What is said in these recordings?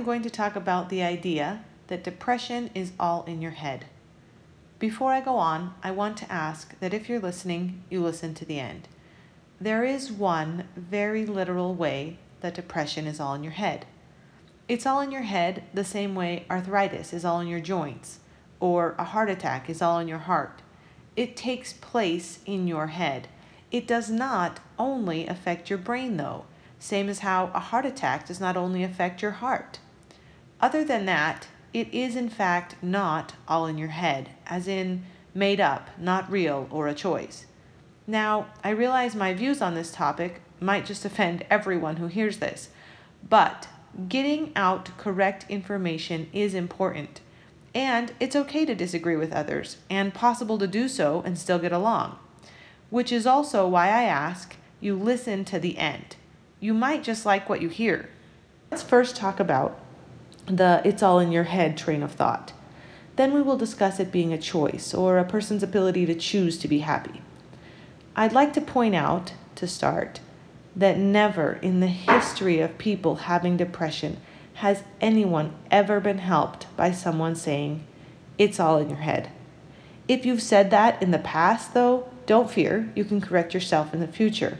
I'm going to talk about the idea that depression is all in your head. Before I go on, I want to ask that if you're listening, you listen to the end. There is one very literal way that depression is all in your head. It's all in your head the same way arthritis is all in your joints or a heart attack is all in your heart. It takes place in your head. It does not only affect your brain, though, same as how a heart attack does not only affect your heart. Other than that, it is in fact not all in your head, as in made up, not real, or a choice. Now, I realize my views on this topic might just offend everyone who hears this, but getting out correct information is important. And it's okay to disagree with others, and possible to do so and still get along. Which is also why I ask you listen to the end. You might just like what you hear. Let's first talk about the it's all in your head train of thought. Then we will discuss it being a choice or a person's ability to choose to be happy. I'd like to point out, to start, that never in the history of people having depression has anyone ever been helped by someone saying, It's all in your head. If you've said that in the past, though, don't fear, you can correct yourself in the future.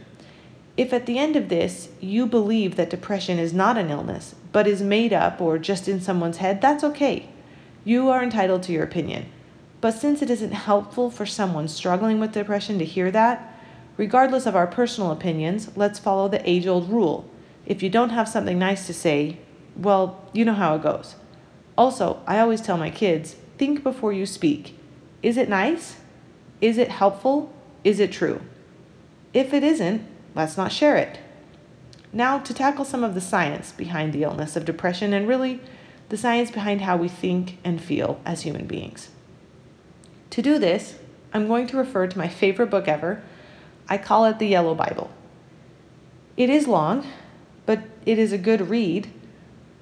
If at the end of this you believe that depression is not an illness, but is made up or just in someone's head, that's okay. You are entitled to your opinion. But since it isn't helpful for someone struggling with depression to hear that, regardless of our personal opinions, let's follow the age old rule. If you don't have something nice to say, well, you know how it goes. Also, I always tell my kids think before you speak. Is it nice? Is it helpful? Is it true? If it isn't, let's not share it. Now, to tackle some of the science behind the illness of depression and really the science behind how we think and feel as human beings. To do this, I'm going to refer to my favorite book ever. I call it the Yellow Bible. It is long, but it is a good read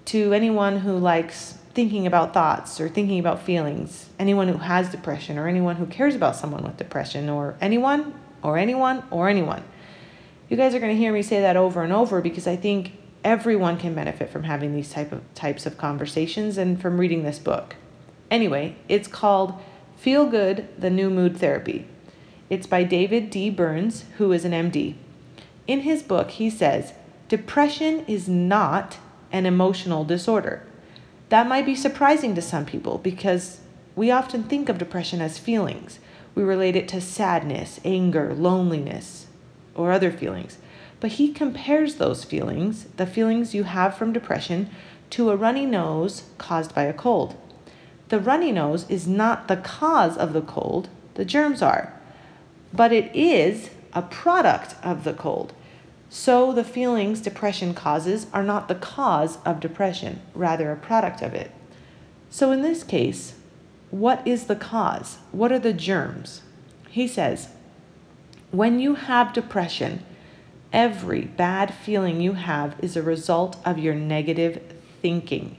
to anyone who likes thinking about thoughts or thinking about feelings, anyone who has depression or anyone who cares about someone with depression or anyone or anyone or anyone. You guys are going to hear me say that over and over because I think everyone can benefit from having these type of types of conversations and from reading this book. Anyway, it's called Feel Good: The New Mood Therapy. It's by David D. Burns, who is an MD. In his book, he says, "Depression is not an emotional disorder. That might be surprising to some people because we often think of depression as feelings. We relate it to sadness, anger, loneliness, or other feelings. But he compares those feelings, the feelings you have from depression, to a runny nose caused by a cold. The runny nose is not the cause of the cold, the germs are, but it is a product of the cold. So the feelings depression causes are not the cause of depression, rather a product of it. So in this case, what is the cause? What are the germs? He says, when you have depression, every bad feeling you have is a result of your negative thinking.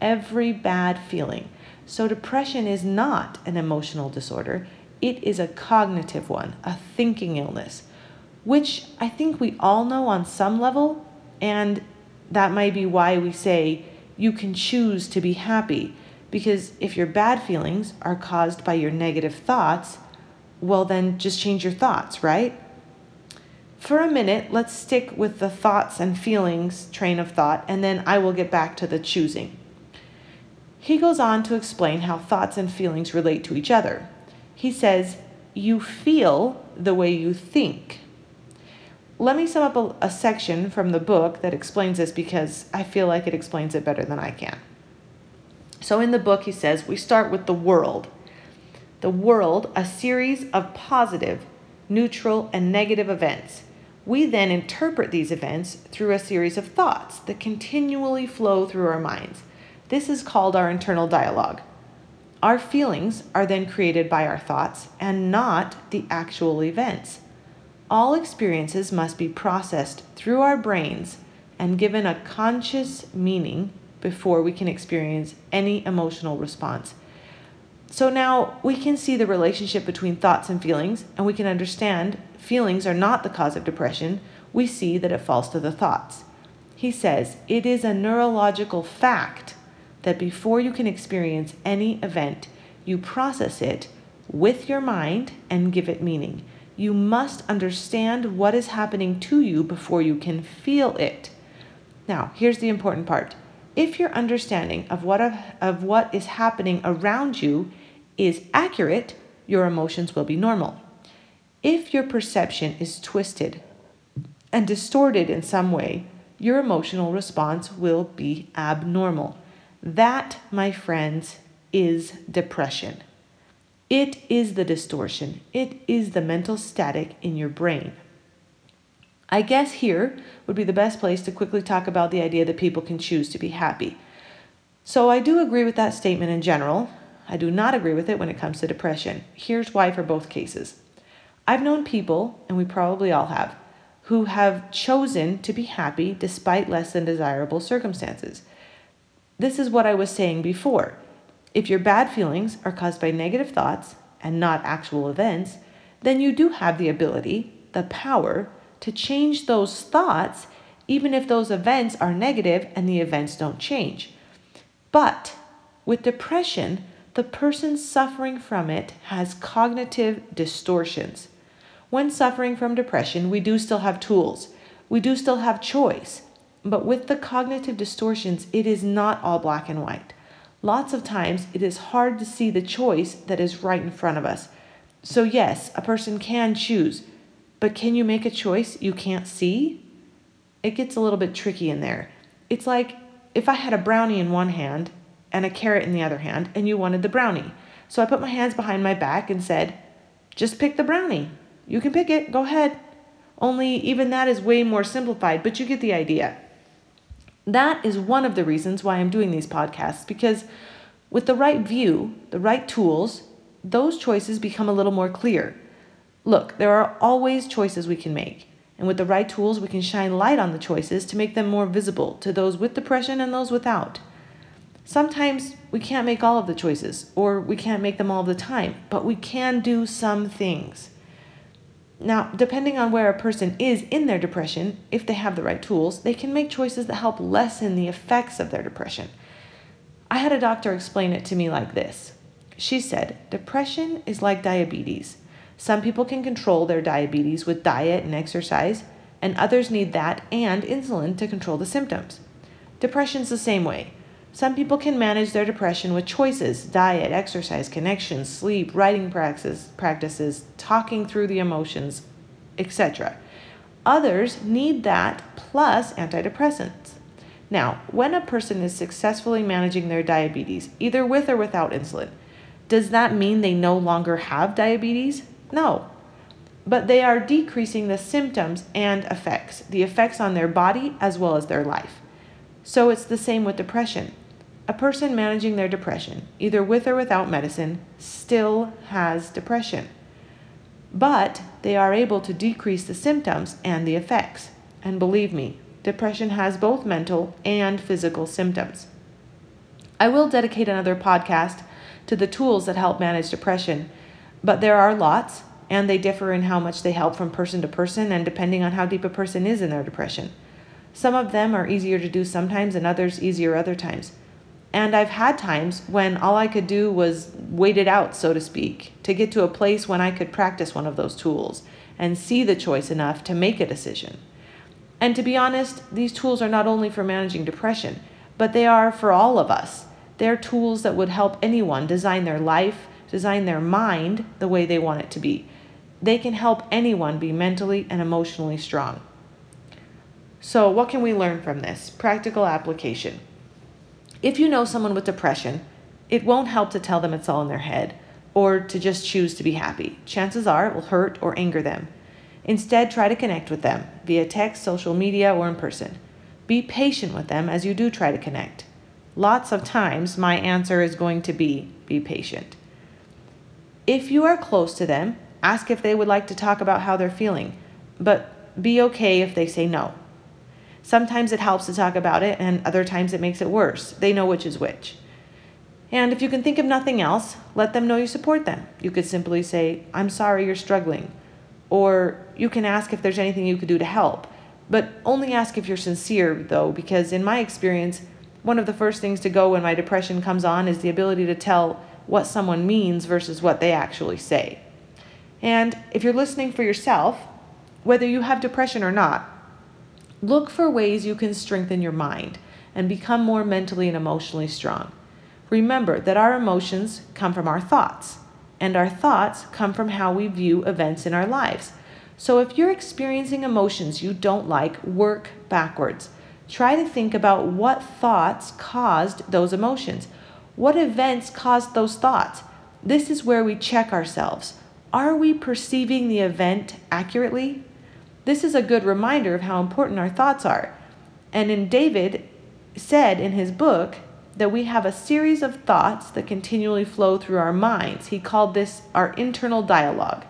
Every bad feeling. So, depression is not an emotional disorder, it is a cognitive one, a thinking illness which I think we all know on some level, and that might be why we say you can choose to be happy. Because if your bad feelings are caused by your negative thoughts, well, then just change your thoughts, right? For a minute, let's stick with the thoughts and feelings train of thought, and then I will get back to the choosing. He goes on to explain how thoughts and feelings relate to each other. He says, You feel the way you think. Let me sum up a, a section from the book that explains this because I feel like it explains it better than I can. So, in the book, he says, we start with the world. The world, a series of positive, neutral, and negative events. We then interpret these events through a series of thoughts that continually flow through our minds. This is called our internal dialogue. Our feelings are then created by our thoughts and not the actual events. All experiences must be processed through our brains and given a conscious meaning before we can experience any emotional response. So now we can see the relationship between thoughts and feelings, and we can understand feelings are not the cause of depression. We see that it falls to the thoughts. He says, It is a neurological fact that before you can experience any event, you process it with your mind and give it meaning. You must understand what is happening to you before you can feel it. Now, here's the important part. If your understanding of what, of, what is happening around you is accurate, your emotions will be normal. If your perception is twisted and distorted in some way, your emotional response will be abnormal. That, my friends, is depression. It is the distortion, it is the mental static in your brain. I guess here would be the best place to quickly talk about the idea that people can choose to be happy. So I do agree with that statement in general. I do not agree with it when it comes to depression. Here's why for both cases. I've known people, and we probably all have, who have chosen to be happy despite less than desirable circumstances. This is what I was saying before. If your bad feelings are caused by negative thoughts and not actual events, then you do have the ability, the power, to change those thoughts, even if those events are negative and the events don't change. But with depression, the person suffering from it has cognitive distortions. When suffering from depression, we do still have tools, we do still have choice. But with the cognitive distortions, it is not all black and white. Lots of times, it is hard to see the choice that is right in front of us. So, yes, a person can choose, but can you make a choice you can't see? It gets a little bit tricky in there. It's like if I had a brownie in one hand and a carrot in the other hand, and you wanted the brownie. So I put my hands behind my back and said, just pick the brownie. You can pick it, go ahead. Only even that is way more simplified, but you get the idea. That is one of the reasons why I'm doing these podcasts because with the right view, the right tools, those choices become a little more clear. Look, there are always choices we can make. And with the right tools, we can shine light on the choices to make them more visible to those with depression and those without. Sometimes we can't make all of the choices, or we can't make them all the time, but we can do some things. Now, depending on where a person is in their depression, if they have the right tools, they can make choices that help lessen the effects of their depression. I had a doctor explain it to me like this She said, Depression is like diabetes. Some people can control their diabetes with diet and exercise, and others need that and insulin to control the symptoms. Depression's the same way. Some people can manage their depression with choices diet, exercise, connections, sleep, writing practices, practices talking through the emotions, etc. Others need that plus antidepressants. Now, when a person is successfully managing their diabetes, either with or without insulin, does that mean they no longer have diabetes? No. But they are decreasing the symptoms and effects, the effects on their body as well as their life. So it's the same with depression. A person managing their depression, either with or without medicine, still has depression. But they are able to decrease the symptoms and the effects. And believe me, depression has both mental and physical symptoms. I will dedicate another podcast to the tools that help manage depression, but there are lots, and they differ in how much they help from person to person and depending on how deep a person is in their depression. Some of them are easier to do sometimes and others easier other times. And I've had times when all I could do was wait it out, so to speak, to get to a place when I could practice one of those tools and see the choice enough to make a decision. And to be honest, these tools are not only for managing depression, but they are for all of us. They're tools that would help anyone design their life, design their mind the way they want it to be. They can help anyone be mentally and emotionally strong. So, what can we learn from this? Practical application. If you know someone with depression, it won't help to tell them it's all in their head or to just choose to be happy. Chances are it will hurt or anger them. Instead, try to connect with them via text, social media, or in person. Be patient with them as you do try to connect. Lots of times, my answer is going to be be patient. If you are close to them, ask if they would like to talk about how they're feeling, but be okay if they say no. Sometimes it helps to talk about it, and other times it makes it worse. They know which is which. And if you can think of nothing else, let them know you support them. You could simply say, I'm sorry you're struggling. Or you can ask if there's anything you could do to help. But only ask if you're sincere, though, because in my experience, one of the first things to go when my depression comes on is the ability to tell what someone means versus what they actually say. And if you're listening for yourself, whether you have depression or not, look for ways you can strengthen your mind and become more mentally and emotionally strong. Remember that our emotions come from our thoughts, and our thoughts come from how we view events in our lives. So if you're experiencing emotions you don't like, work backwards. Try to think about what thoughts caused those emotions. What events caused those thoughts? This is where we check ourselves. Are we perceiving the event accurately? This is a good reminder of how important our thoughts are. And in David said in his book that we have a series of thoughts that continually flow through our minds. He called this our internal dialogue.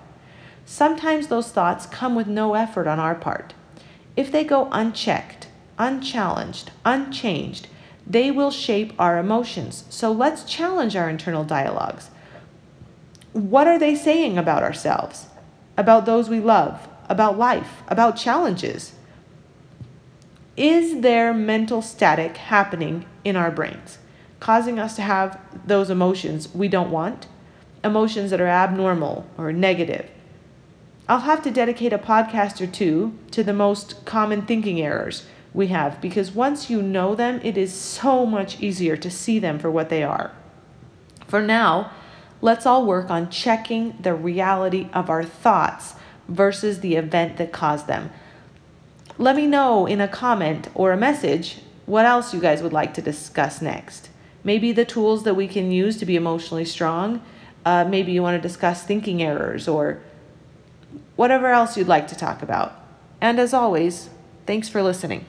Sometimes those thoughts come with no effort on our part. If they go unchecked, unchallenged, unchanged, they will shape our emotions. So let's challenge our internal dialogues. What are they saying about ourselves, about those we love, about life, about challenges? Is there mental static happening in our brains, causing us to have those emotions we don't want, emotions that are abnormal or negative? I'll have to dedicate a podcast or two to the most common thinking errors we have because once you know them, it is so much easier to see them for what they are. For now, let's all work on checking the reality of our thoughts versus the event that caused them. Let me know in a comment or a message what else you guys would like to discuss next. Maybe the tools that we can use to be emotionally strong. Uh, maybe you want to discuss thinking errors or whatever else you'd like to talk about. And as always, thanks for listening.